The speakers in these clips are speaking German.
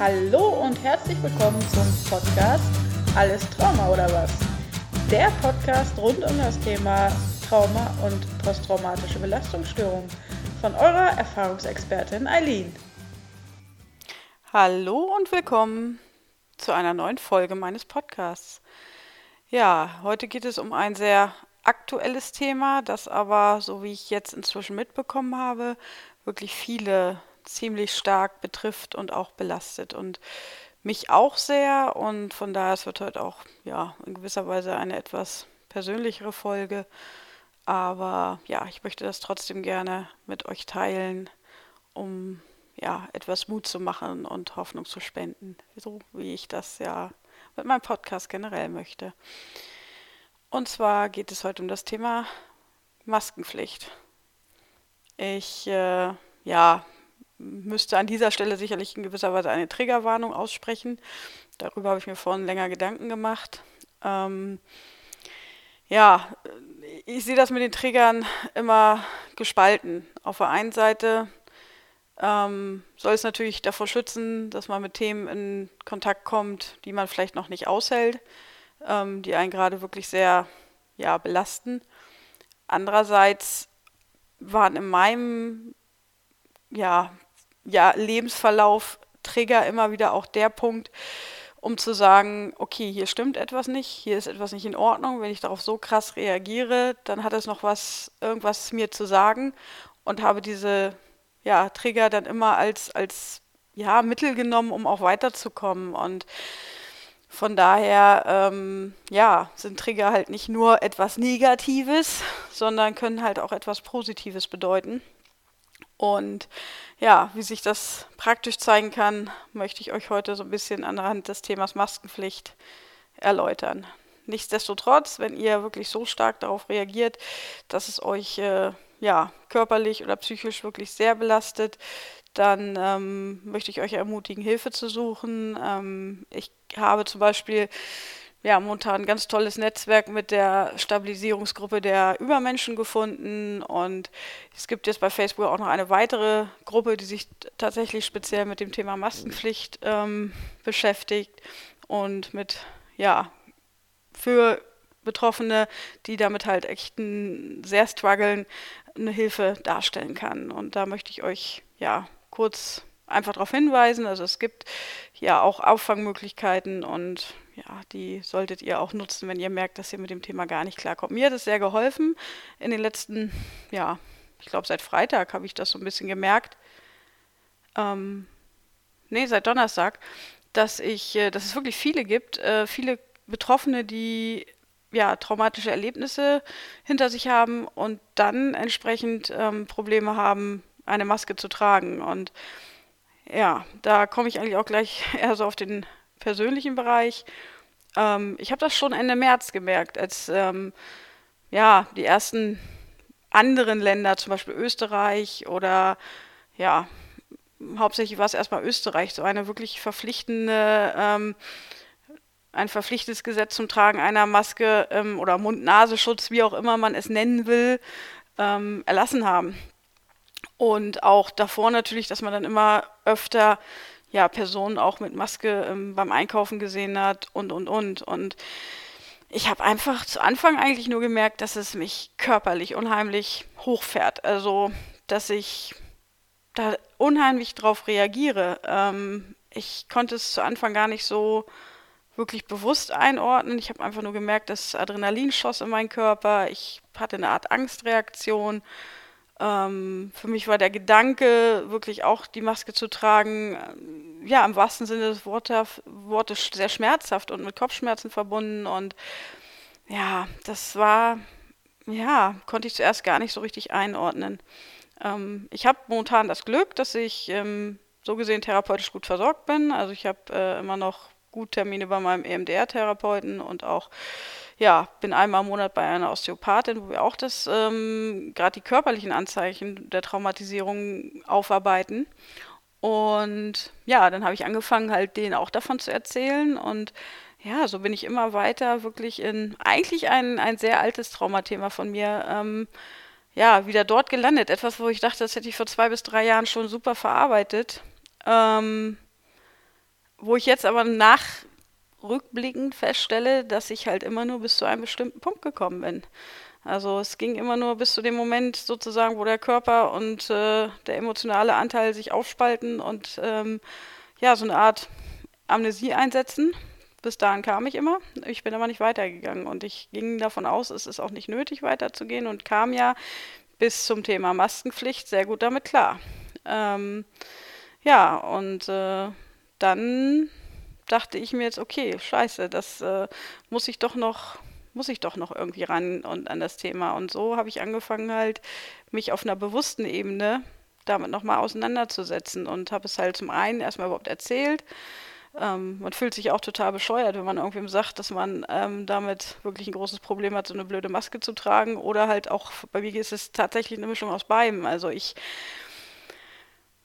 Hallo und herzlich willkommen zum Podcast Alles Trauma oder was? Der Podcast rund um das Thema Trauma und posttraumatische Belastungsstörung von eurer Erfahrungsexpertin Eileen. Hallo und willkommen zu einer neuen Folge meines Podcasts. Ja, heute geht es um ein sehr aktuelles Thema, das aber, so wie ich jetzt inzwischen mitbekommen habe, wirklich viele ziemlich stark betrifft und auch belastet und mich auch sehr und von daher es wird heute auch ja in gewisser Weise eine etwas persönlichere Folge, aber ja, ich möchte das trotzdem gerne mit euch teilen, um ja etwas Mut zu machen und Hoffnung zu spenden, so wie ich das ja mit meinem Podcast generell möchte. Und zwar geht es heute um das Thema Maskenpflicht. Ich äh, ja, müsste an dieser Stelle sicherlich in gewisser Weise eine Triggerwarnung aussprechen. Darüber habe ich mir vorhin länger Gedanken gemacht. Ähm, ja, ich sehe das mit den Triggern immer gespalten. Auf der einen Seite ähm, soll es natürlich davor schützen, dass man mit Themen in Kontakt kommt, die man vielleicht noch nicht aushält, ähm, die einen gerade wirklich sehr ja, belasten. Andererseits waren in meinem ja, ja, Lebensverlauf Trigger immer wieder auch der Punkt, um zu sagen, okay, hier stimmt etwas nicht, hier ist etwas nicht in Ordnung. Wenn ich darauf so krass reagiere, dann hat es noch was, irgendwas mir zu sagen und habe diese ja, Trigger dann immer als, als ja, Mittel genommen, um auch weiterzukommen. Und von daher, ähm, ja, sind Trigger halt nicht nur etwas Negatives, sondern können halt auch etwas Positives bedeuten. Und ja, wie sich das praktisch zeigen kann, möchte ich euch heute so ein bisschen anhand des Themas Maskenpflicht erläutern. Nichtsdestotrotz, wenn ihr wirklich so stark darauf reagiert, dass es euch äh, ja, körperlich oder psychisch wirklich sehr belastet, dann ähm, möchte ich euch ermutigen, Hilfe zu suchen. Ähm, ich habe zum Beispiel ja, momentan ein ganz tolles Netzwerk mit der Stabilisierungsgruppe der Übermenschen gefunden und es gibt jetzt bei Facebook auch noch eine weitere Gruppe, die sich tatsächlich speziell mit dem Thema Maskenpflicht ähm, beschäftigt und mit, ja, für Betroffene, die damit halt echt ein, sehr strugglen, eine Hilfe darstellen kann. Und da möchte ich euch, ja, kurz einfach darauf hinweisen. Also es gibt ja auch Auffangmöglichkeiten und ja, die solltet ihr auch nutzen, wenn ihr merkt, dass ihr mit dem Thema gar nicht klarkommt. Mir hat es sehr geholfen. In den letzten, ja, ich glaube seit Freitag habe ich das so ein bisschen gemerkt. Ähm, nee, seit Donnerstag, dass ich, äh, dass es wirklich viele gibt, äh, viele Betroffene, die ja, traumatische Erlebnisse hinter sich haben und dann entsprechend ähm, Probleme haben, eine Maske zu tragen. Und ja, da komme ich eigentlich auch gleich eher so auf den persönlichen Bereich. Ähm, ich habe das schon Ende März gemerkt, als ähm, ja, die ersten anderen Länder, zum Beispiel Österreich oder ja, hauptsächlich war es erstmal Österreich, so eine wirklich verpflichtende, ähm, ein verpflichtendes Gesetz zum Tragen einer Maske ähm, oder Mund-Nasenschutz, wie auch immer man es nennen will, ähm, erlassen haben. Und auch davor natürlich, dass man dann immer öfter ja, Personen auch mit Maske ähm, beim Einkaufen gesehen hat und, und, und. Und ich habe einfach zu Anfang eigentlich nur gemerkt, dass es mich körperlich unheimlich hochfährt. Also, dass ich da unheimlich drauf reagiere. Ähm, ich konnte es zu Anfang gar nicht so wirklich bewusst einordnen. Ich habe einfach nur gemerkt, dass Adrenalin schoss in meinen Körper. Ich hatte eine Art Angstreaktion. Ähm, für mich war der Gedanke, wirklich auch die Maske zu tragen, äh, ja, im wahrsten Sinne des Wortes, Wortes sehr schmerzhaft und mit Kopfschmerzen verbunden. Und ja, das war, ja, konnte ich zuerst gar nicht so richtig einordnen. Ähm, ich habe momentan das Glück, dass ich ähm, so gesehen therapeutisch gut versorgt bin. Also ich habe äh, immer noch gut Termine bei meinem EMDR-Therapeuten und auch ja, bin einmal im Monat bei einer Osteopathin, wo wir auch das, ähm, gerade die körperlichen Anzeichen der Traumatisierung aufarbeiten. Und ja, dann habe ich angefangen, halt denen auch davon zu erzählen. Und ja, so bin ich immer weiter wirklich in eigentlich ein, ein sehr altes Traumathema von mir, ähm, ja, wieder dort gelandet. Etwas, wo ich dachte, das hätte ich vor zwei bis drei Jahren schon super verarbeitet. Ähm, wo ich jetzt aber nachrückblickend feststelle, dass ich halt immer nur bis zu einem bestimmten Punkt gekommen bin. Also es ging immer nur bis zu dem Moment sozusagen, wo der Körper und äh, der emotionale Anteil sich aufspalten und ähm, ja, so eine Art Amnesie einsetzen. Bis dahin kam ich immer. Ich bin aber nicht weitergegangen und ich ging davon aus, es ist auch nicht nötig weiterzugehen und kam ja bis zum Thema Maskenpflicht sehr gut damit klar. Ähm, ja, und äh, dann dachte ich mir jetzt, okay, scheiße, das äh, muss ich doch noch muss ich doch noch irgendwie ran und an das Thema. Und so habe ich angefangen halt, mich auf einer bewussten Ebene damit nochmal auseinanderzusetzen und habe es halt zum einen erstmal überhaupt erzählt. Ähm, man fühlt sich auch total bescheuert, wenn man irgendwem sagt, dass man ähm, damit wirklich ein großes Problem hat, so eine blöde Maske zu tragen. Oder halt auch, bei mir ist es tatsächlich eine Mischung aus beidem. Also ich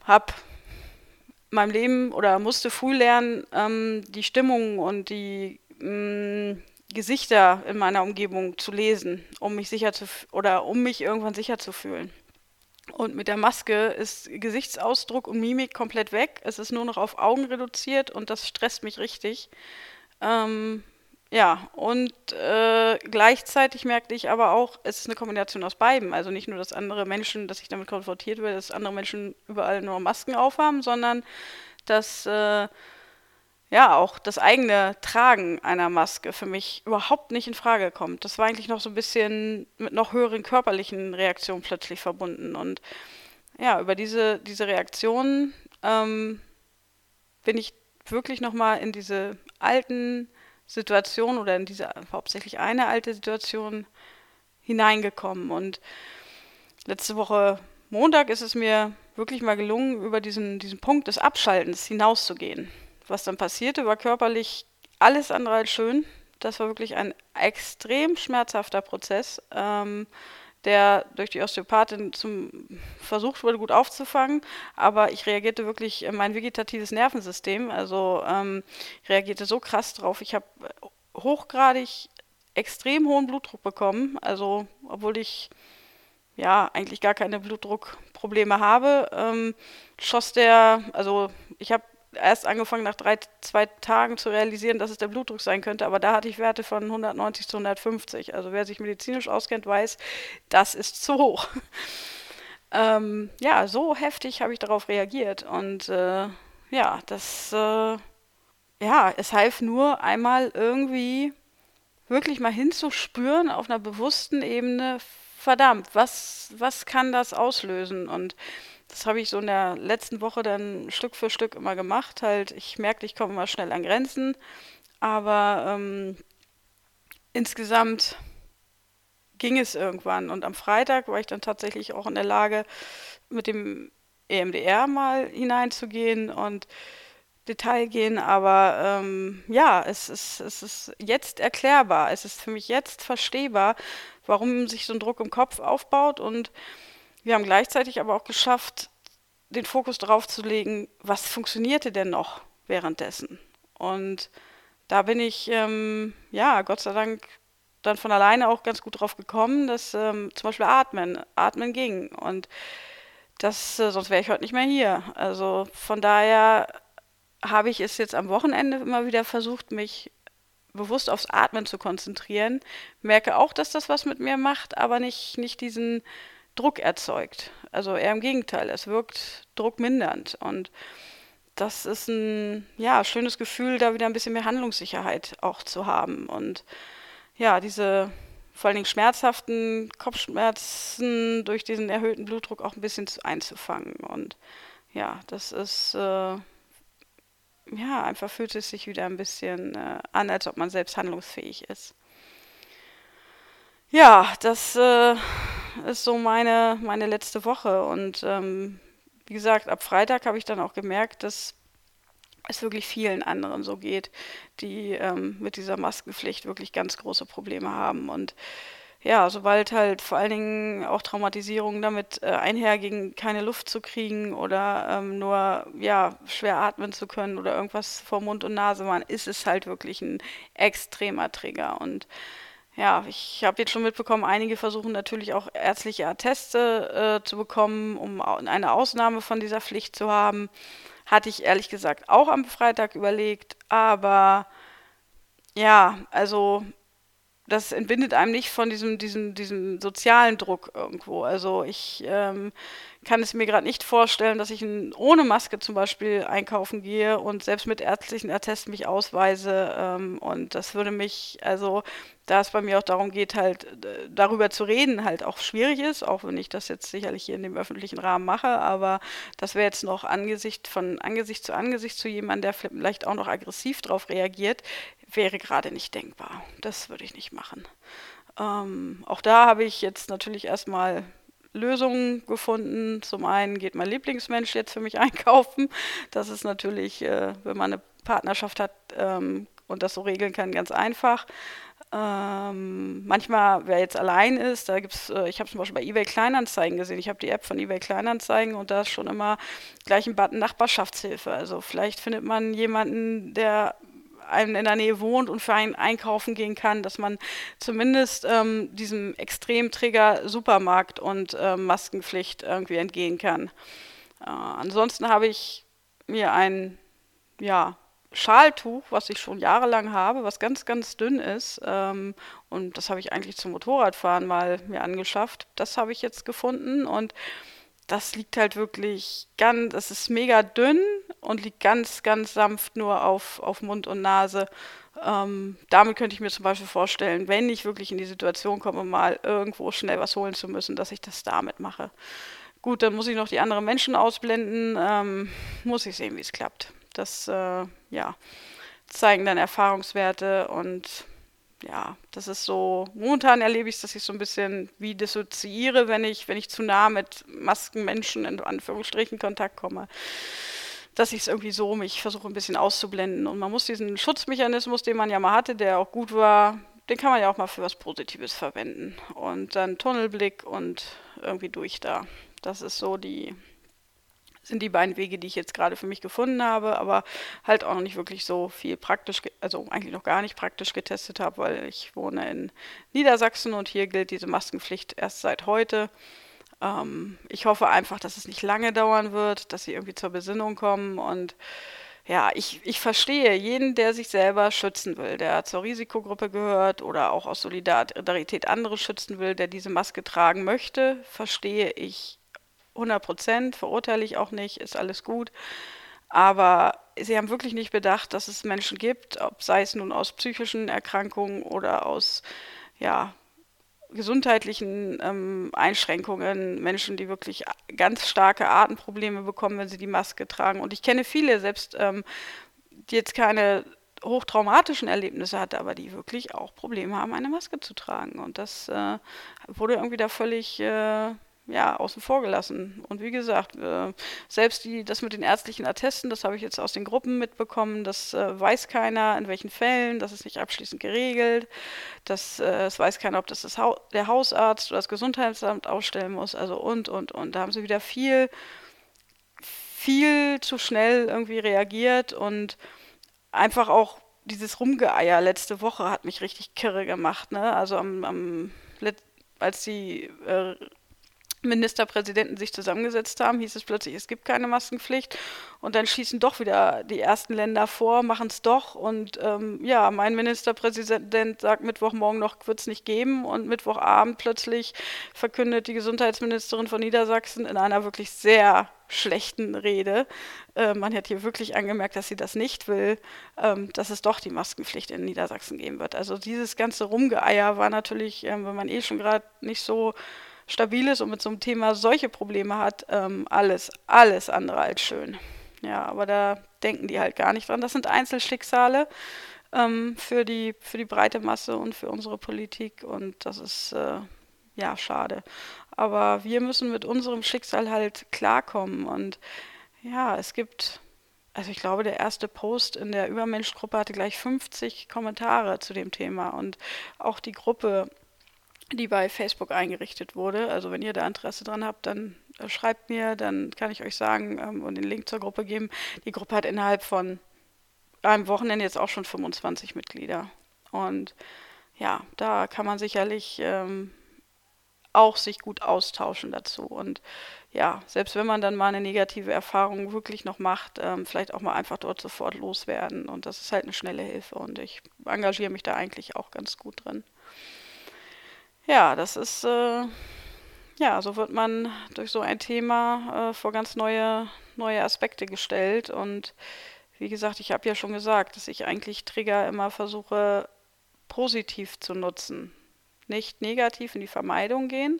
habe meinem Leben oder musste früh lernen, ähm, die Stimmung und die mh, mm, Gesichter in meiner Umgebung zu lesen, um mich sicher zu oder um mich irgendwann sicher zu fühlen. Und mit der Maske ist Gesichtsausdruck und Mimik komplett weg. Es ist nur noch auf Augen reduziert und das stresst mich richtig. Ähm, ja, und äh, gleichzeitig merkte ich aber auch, es ist eine Kombination aus beiden. Also nicht nur, dass andere Menschen, dass ich damit konfrontiert werde, dass andere Menschen überall nur Masken aufhaben, sondern dass äh, ja, auch das eigene Tragen einer Maske für mich überhaupt nicht in Frage kommt. Das war eigentlich noch so ein bisschen mit noch höheren körperlichen Reaktionen plötzlich verbunden. Und ja, über diese, diese Reaktionen ähm, bin ich wirklich nochmal in diese alten Situationen oder in diese hauptsächlich eine alte Situation hineingekommen. Und letzte Woche Montag ist es mir wirklich mal gelungen, über diesen, diesen Punkt des Abschaltens hinauszugehen was dann passierte, war körperlich alles andere als schön. Das war wirklich ein extrem schmerzhafter Prozess, ähm, der durch die Osteopathin zum versucht wurde, gut aufzufangen. Aber ich reagierte wirklich, in mein vegetatives Nervensystem, also ähm, reagierte so krass drauf. Ich habe hochgradig extrem hohen Blutdruck bekommen. Also, obwohl ich ja eigentlich gar keine Blutdruckprobleme habe, ähm, schoss der, also ich habe erst angefangen, nach drei, zwei Tagen zu realisieren, dass es der Blutdruck sein könnte. Aber da hatte ich Werte von 190 zu 150. Also wer sich medizinisch auskennt, weiß, das ist zu hoch. ähm, ja, so heftig habe ich darauf reagiert. Und äh, ja, das, äh, ja, es half nur einmal irgendwie wirklich mal hinzuspüren auf einer bewussten Ebene, verdammt, was, was kann das auslösen? Und das habe ich so in der letzten Woche dann Stück für Stück immer gemacht. Halt, ich merkte, ich komme immer schnell an Grenzen, aber ähm, insgesamt ging es irgendwann. Und am Freitag war ich dann tatsächlich auch in der Lage, mit dem EMDR mal hineinzugehen und Detail gehen, aber ähm, ja, es ist, es ist jetzt erklärbar, es ist für mich jetzt verstehbar, warum sich so ein Druck im Kopf aufbaut und wir haben gleichzeitig aber auch geschafft, den Fokus darauf zu legen, was funktionierte denn noch währenddessen. Und da bin ich, ähm, ja, Gott sei Dank dann von alleine auch ganz gut drauf gekommen, dass ähm, zum Beispiel Atmen, Atmen ging. Und das, äh, sonst wäre ich heute nicht mehr hier. Also von daher habe ich es jetzt am Wochenende immer wieder versucht, mich bewusst aufs Atmen zu konzentrieren. Merke auch, dass das was mit mir macht, aber nicht, nicht diesen Druck erzeugt. Also eher im Gegenteil, es wirkt druckmindernd. Und das ist ein ja, schönes Gefühl, da wieder ein bisschen mehr Handlungssicherheit auch zu haben. Und ja, diese vor allen Dingen schmerzhaften Kopfschmerzen durch diesen erhöhten Blutdruck auch ein bisschen einzufangen. Und ja, das ist, äh, ja, einfach fühlt es sich wieder ein bisschen äh, an, als ob man selbst handlungsfähig ist. Ja, das äh, ist so meine, meine letzte Woche. Und ähm, wie gesagt, ab Freitag habe ich dann auch gemerkt, dass es wirklich vielen anderen so geht, die ähm, mit dieser Maskenpflicht wirklich ganz große Probleme haben. Und ja, sobald halt vor allen Dingen auch Traumatisierungen damit äh, einhergingen, keine Luft zu kriegen oder ähm, nur ja schwer atmen zu können oder irgendwas vor Mund und Nase waren, ist es halt wirklich ein extremer Trigger. Und ja, ich habe jetzt schon mitbekommen, einige versuchen natürlich auch ärztliche Atteste äh, zu bekommen, um eine Ausnahme von dieser Pflicht zu haben. hatte ich ehrlich gesagt auch am Freitag überlegt, aber ja, also das entbindet einem nicht von diesem, diesem, diesem sozialen Druck irgendwo. Also ich ähm, kann es mir gerade nicht vorstellen, dass ich ein, ohne Maske zum Beispiel einkaufen gehe und selbst mit ärztlichen Attest mich ausweise. Ähm, und das würde mich, also da es bei mir auch darum geht, halt darüber zu reden, halt auch schwierig ist, auch wenn ich das jetzt sicherlich hier in dem öffentlichen Rahmen mache, aber das wäre jetzt noch Angesicht von Angesicht zu Angesicht zu jemandem, der vielleicht auch noch aggressiv darauf reagiert, wäre gerade nicht denkbar. Das würde ich nicht machen. Ähm, auch da habe ich jetzt natürlich erstmal Lösungen gefunden. Zum einen geht mein Lieblingsmensch jetzt für mich einkaufen. Das ist natürlich, äh, wenn man eine Partnerschaft hat ähm, und das so regeln kann, ganz einfach. Ähm, manchmal, wer jetzt allein ist, da gibt's, äh, ich habe zum Beispiel bei eBay Kleinanzeigen gesehen, ich habe die App von eBay Kleinanzeigen und da ist schon immer gleich ein Button Nachbarschaftshilfe. Also vielleicht findet man jemanden, der in der Nähe wohnt und für einen einkaufen gehen kann, dass man zumindest ähm, diesem Extremtrigger Supermarkt und äh, Maskenpflicht irgendwie entgehen kann. Äh, ansonsten habe ich mir ein ja, Schaltuch, was ich schon jahrelang habe, was ganz, ganz dünn ist. Ähm, und das habe ich eigentlich zum Motorradfahren mal mir angeschafft. Das habe ich jetzt gefunden und das liegt halt wirklich ganz, das ist mega dünn und liegt ganz, ganz sanft nur auf, auf Mund und Nase. Ähm, damit könnte ich mir zum Beispiel vorstellen, wenn ich wirklich in die Situation komme, mal irgendwo schnell was holen zu müssen, dass ich das damit mache. Gut, dann muss ich noch die anderen Menschen ausblenden, ähm, muss ich sehen, wie es klappt. Das, äh, ja, zeigen dann Erfahrungswerte und ja, das ist so, momentan erlebe ich, dass ich so ein bisschen wie dissoziiere, wenn ich, wenn ich zu nah mit Maskenmenschen in Anführungsstrichen Kontakt komme. Dass ich es irgendwie so mich versuche ein bisschen auszublenden. Und man muss diesen Schutzmechanismus, den man ja mal hatte, der auch gut war, den kann man ja auch mal für was Positives verwenden. Und dann Tunnelblick und irgendwie durch da. Das ist so die, sind die beiden Wege, die ich jetzt gerade für mich gefunden habe, aber halt auch noch nicht wirklich so viel praktisch, also eigentlich noch gar nicht praktisch getestet habe, weil ich wohne in Niedersachsen und hier gilt diese Maskenpflicht erst seit heute. Ähm, ich hoffe einfach, dass es nicht lange dauern wird, dass sie irgendwie zur Besinnung kommen und ja, ich, ich verstehe jeden, der sich selber schützen will, der zur Risikogruppe gehört oder auch aus Solidarität andere schützen will, der diese Maske tragen möchte, verstehe ich 100 Prozent, verurteile ich auch nicht, ist alles gut. Aber sie haben wirklich nicht bedacht, dass es Menschen gibt, ob sei es nun aus psychischen Erkrankungen oder aus ja, gesundheitlichen ähm, Einschränkungen, Menschen, die wirklich ganz starke Atemprobleme bekommen, wenn sie die Maske tragen. Und ich kenne viele, selbst ähm, die jetzt keine hochtraumatischen Erlebnisse hatte, aber die wirklich auch Probleme haben, eine Maske zu tragen. Und das äh, wurde irgendwie da völlig äh, ja, außen vor gelassen. Und wie gesagt, äh, selbst die, das mit den ärztlichen Attesten, das habe ich jetzt aus den Gruppen mitbekommen, das äh, weiß keiner, in welchen Fällen, das ist nicht abschließend geregelt, das, äh, das weiß keiner, ob das, das ha der Hausarzt oder das Gesundheitsamt ausstellen muss, also und, und, und. Da haben sie wieder viel, viel zu schnell irgendwie reagiert und einfach auch dieses Rumgeeier letzte Woche hat mich richtig kirre gemacht, ne? Also am, am als die äh, Ministerpräsidenten sich zusammengesetzt haben, hieß es plötzlich, es gibt keine Maskenpflicht. Und dann schießen doch wieder die ersten Länder vor, machen es doch. Und ähm, ja, mein Ministerpräsident sagt Mittwochmorgen noch, wird es nicht geben. Und Mittwochabend plötzlich verkündet die Gesundheitsministerin von Niedersachsen in einer wirklich sehr schlechten Rede, äh, man hat hier wirklich angemerkt, dass sie das nicht will, ähm, dass es doch die Maskenpflicht in Niedersachsen geben wird. Also dieses ganze Rumgeeier war natürlich, äh, wenn man eh schon gerade nicht so stabil ist und mit so einem Thema solche Probleme hat, ähm, alles, alles andere als schön. Ja, aber da denken die halt gar nicht dran. Das sind Einzelschicksale ähm, für, die, für die breite Masse und für unsere Politik und das ist äh, ja schade. Aber wir müssen mit unserem Schicksal halt klarkommen und ja, es gibt also ich glaube, der erste Post in der Übermenschgruppe hatte gleich 50 Kommentare zu dem Thema und auch die Gruppe die bei Facebook eingerichtet wurde. Also wenn ihr da Interesse dran habt, dann äh, schreibt mir, dann kann ich euch sagen ähm, und den Link zur Gruppe geben. Die Gruppe hat innerhalb von einem Wochenende jetzt auch schon 25 Mitglieder. Und ja, da kann man sicherlich ähm, auch sich gut austauschen dazu. Und ja, selbst wenn man dann mal eine negative Erfahrung wirklich noch macht, ähm, vielleicht auch mal einfach dort sofort loswerden. Und das ist halt eine schnelle Hilfe. Und ich engagiere mich da eigentlich auch ganz gut drin. Ja, das ist, äh, ja, so wird man durch so ein Thema äh, vor ganz neue, neue Aspekte gestellt. Und wie gesagt, ich habe ja schon gesagt, dass ich eigentlich Trigger immer versuche positiv zu nutzen. Nicht negativ in die Vermeidung gehen,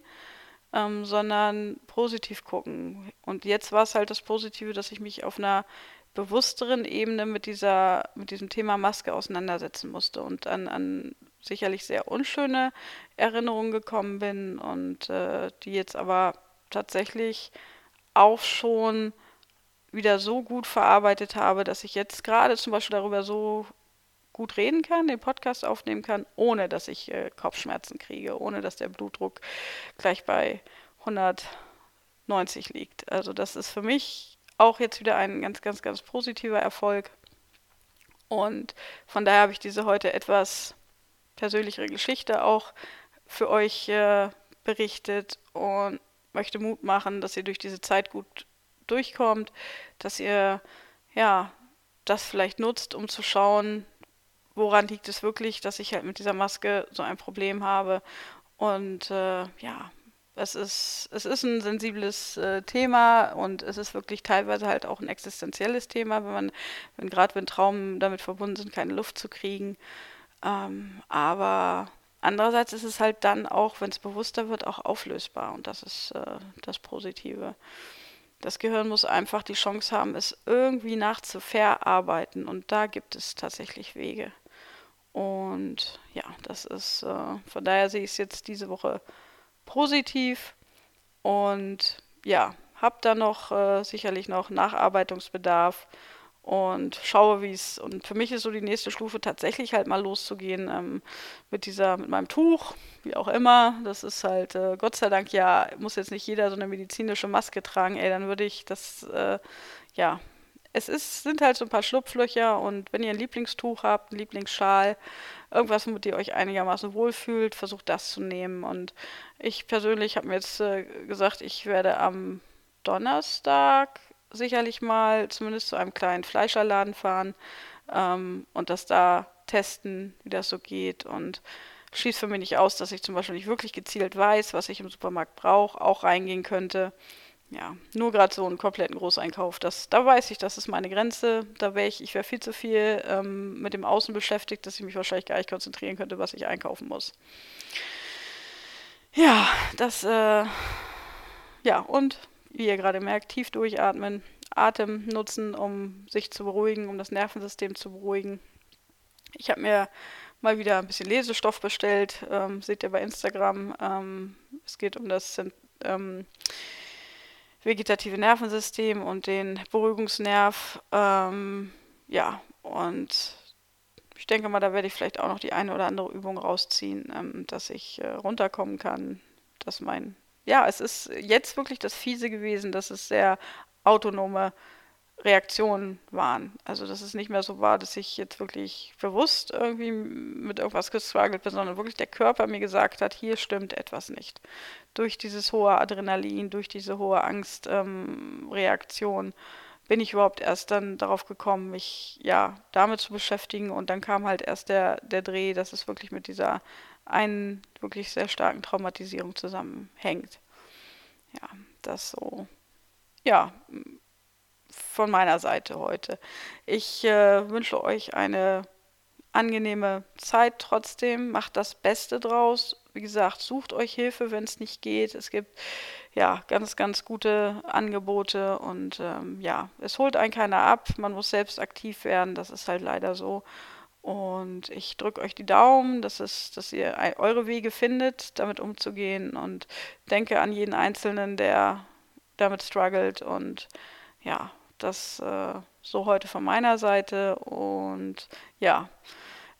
ähm, sondern positiv gucken. Und jetzt war es halt das Positive, dass ich mich auf einer bewussteren Ebene mit dieser, mit diesem Thema Maske auseinandersetzen musste und an, an sicherlich sehr unschöne Erinnerungen gekommen bin und äh, die jetzt aber tatsächlich auch schon wieder so gut verarbeitet habe, dass ich jetzt gerade zum Beispiel darüber so gut reden kann, den Podcast aufnehmen kann, ohne dass ich äh, Kopfschmerzen kriege, ohne dass der Blutdruck gleich bei 190 liegt. Also das ist für mich auch jetzt wieder ein ganz, ganz, ganz positiver Erfolg. Und von daher habe ich diese heute etwas persönlichere Geschichte auch für euch äh, berichtet und möchte Mut machen, dass ihr durch diese Zeit gut durchkommt, dass ihr ja das vielleicht nutzt, um zu schauen, woran liegt es wirklich, dass ich halt mit dieser Maske so ein Problem habe. Und äh, ja, es ist, es ist ein sensibles äh, Thema und es ist wirklich teilweise halt auch ein existenzielles Thema, wenn man, wenn gerade wenn Traumen damit verbunden sind, keine Luft zu kriegen. Ähm, aber andererseits ist es halt dann auch, wenn es bewusster wird, auch auflösbar und das ist äh, das Positive. Das Gehirn muss einfach die Chance haben, es irgendwie nachzuverarbeiten und da gibt es tatsächlich Wege. Und ja, das ist, äh, von daher sehe ich es jetzt diese Woche positiv und ja, habe da noch äh, sicherlich noch Nacharbeitungsbedarf und schaue, wie es. Und für mich ist so die nächste Stufe tatsächlich halt mal loszugehen ähm, mit dieser, mit meinem Tuch, wie auch immer. Das ist halt, äh, Gott sei Dank, ja, muss jetzt nicht jeder so eine medizinische Maske tragen, ey, dann würde ich das, äh, ja, es ist, sind halt so ein paar Schlupflöcher und wenn ihr ein Lieblingstuch habt, ein Lieblingsschal, irgendwas, womit ihr euch einigermaßen wohlfühlt, versucht das zu nehmen. Und ich persönlich habe mir jetzt äh, gesagt, ich werde am Donnerstag sicherlich mal zumindest zu einem kleinen Fleischerladen fahren ähm, und das da testen, wie das so geht. Und schließt für mich nicht aus, dass ich zum Beispiel nicht wirklich gezielt weiß, was ich im Supermarkt brauche, auch reingehen könnte. Ja, nur gerade so einen kompletten Großeinkauf, das, da weiß ich, das ist meine Grenze. Da wäre ich, ich wäre viel zu viel ähm, mit dem Außen beschäftigt, dass ich mich wahrscheinlich gar nicht konzentrieren könnte, was ich einkaufen muss. Ja, das, äh, ja, und wie ihr gerade merkt, tief durchatmen, Atem nutzen, um sich zu beruhigen, um das Nervensystem zu beruhigen. Ich habe mir mal wieder ein bisschen Lesestoff bestellt, ähm, seht ihr bei Instagram. Ähm, es geht um das ähm, vegetative Nervensystem und den Beruhigungsnerv. Ähm, ja, und ich denke mal, da werde ich vielleicht auch noch die eine oder andere Übung rausziehen, ähm, dass ich äh, runterkommen kann, dass mein ja, es ist jetzt wirklich das Fiese gewesen, dass es sehr autonome Reaktionen waren. Also, dass es nicht mehr so war, dass ich jetzt wirklich bewusst irgendwie mit irgendwas gestruggelt bin, sondern wirklich der Körper mir gesagt hat, hier stimmt etwas nicht. Durch dieses hohe Adrenalin, durch diese hohe Angstreaktion ähm, bin ich überhaupt erst dann darauf gekommen, mich ja damit zu beschäftigen. Und dann kam halt erst der, der Dreh, dass es wirklich mit dieser einen wirklich sehr starken Traumatisierung zusammenhängt. Ja, das so, ja, von meiner Seite heute. Ich äh, wünsche euch eine angenehme Zeit trotzdem. Macht das Beste draus. Wie gesagt, sucht euch Hilfe, wenn es nicht geht. Es gibt ja ganz, ganz gute Angebote und ähm, ja, es holt einen keiner ab. Man muss selbst aktiv werden. Das ist halt leider so. Und ich drücke euch die Daumen, dass, es, dass ihr eure Wege findet, damit umzugehen und denke an jeden Einzelnen, der damit struggelt. Und ja, das äh, so heute von meiner Seite. Und ja,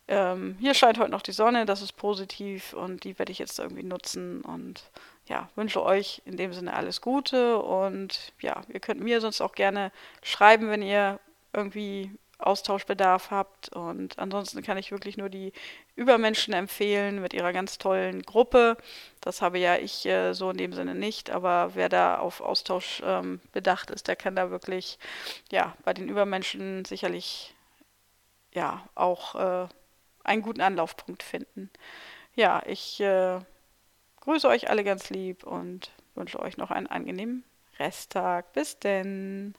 ähm, hier scheint heute noch die Sonne, das ist positiv und die werde ich jetzt irgendwie nutzen. Und ja, wünsche euch in dem Sinne alles Gute. Und ja, ihr könnt mir sonst auch gerne schreiben, wenn ihr irgendwie Austauschbedarf habt. Und ansonsten kann ich wirklich nur die Übermenschen empfehlen mit ihrer ganz tollen Gruppe. Das habe ja ich äh, so in dem Sinne nicht, aber wer da auf Austausch ähm, bedacht ist, der kann da wirklich ja bei den Übermenschen sicherlich ja auch äh, einen guten Anlaufpunkt finden. Ja, ich äh, grüße euch alle ganz lieb und wünsche euch noch einen angenehmen Resttag. Bis denn.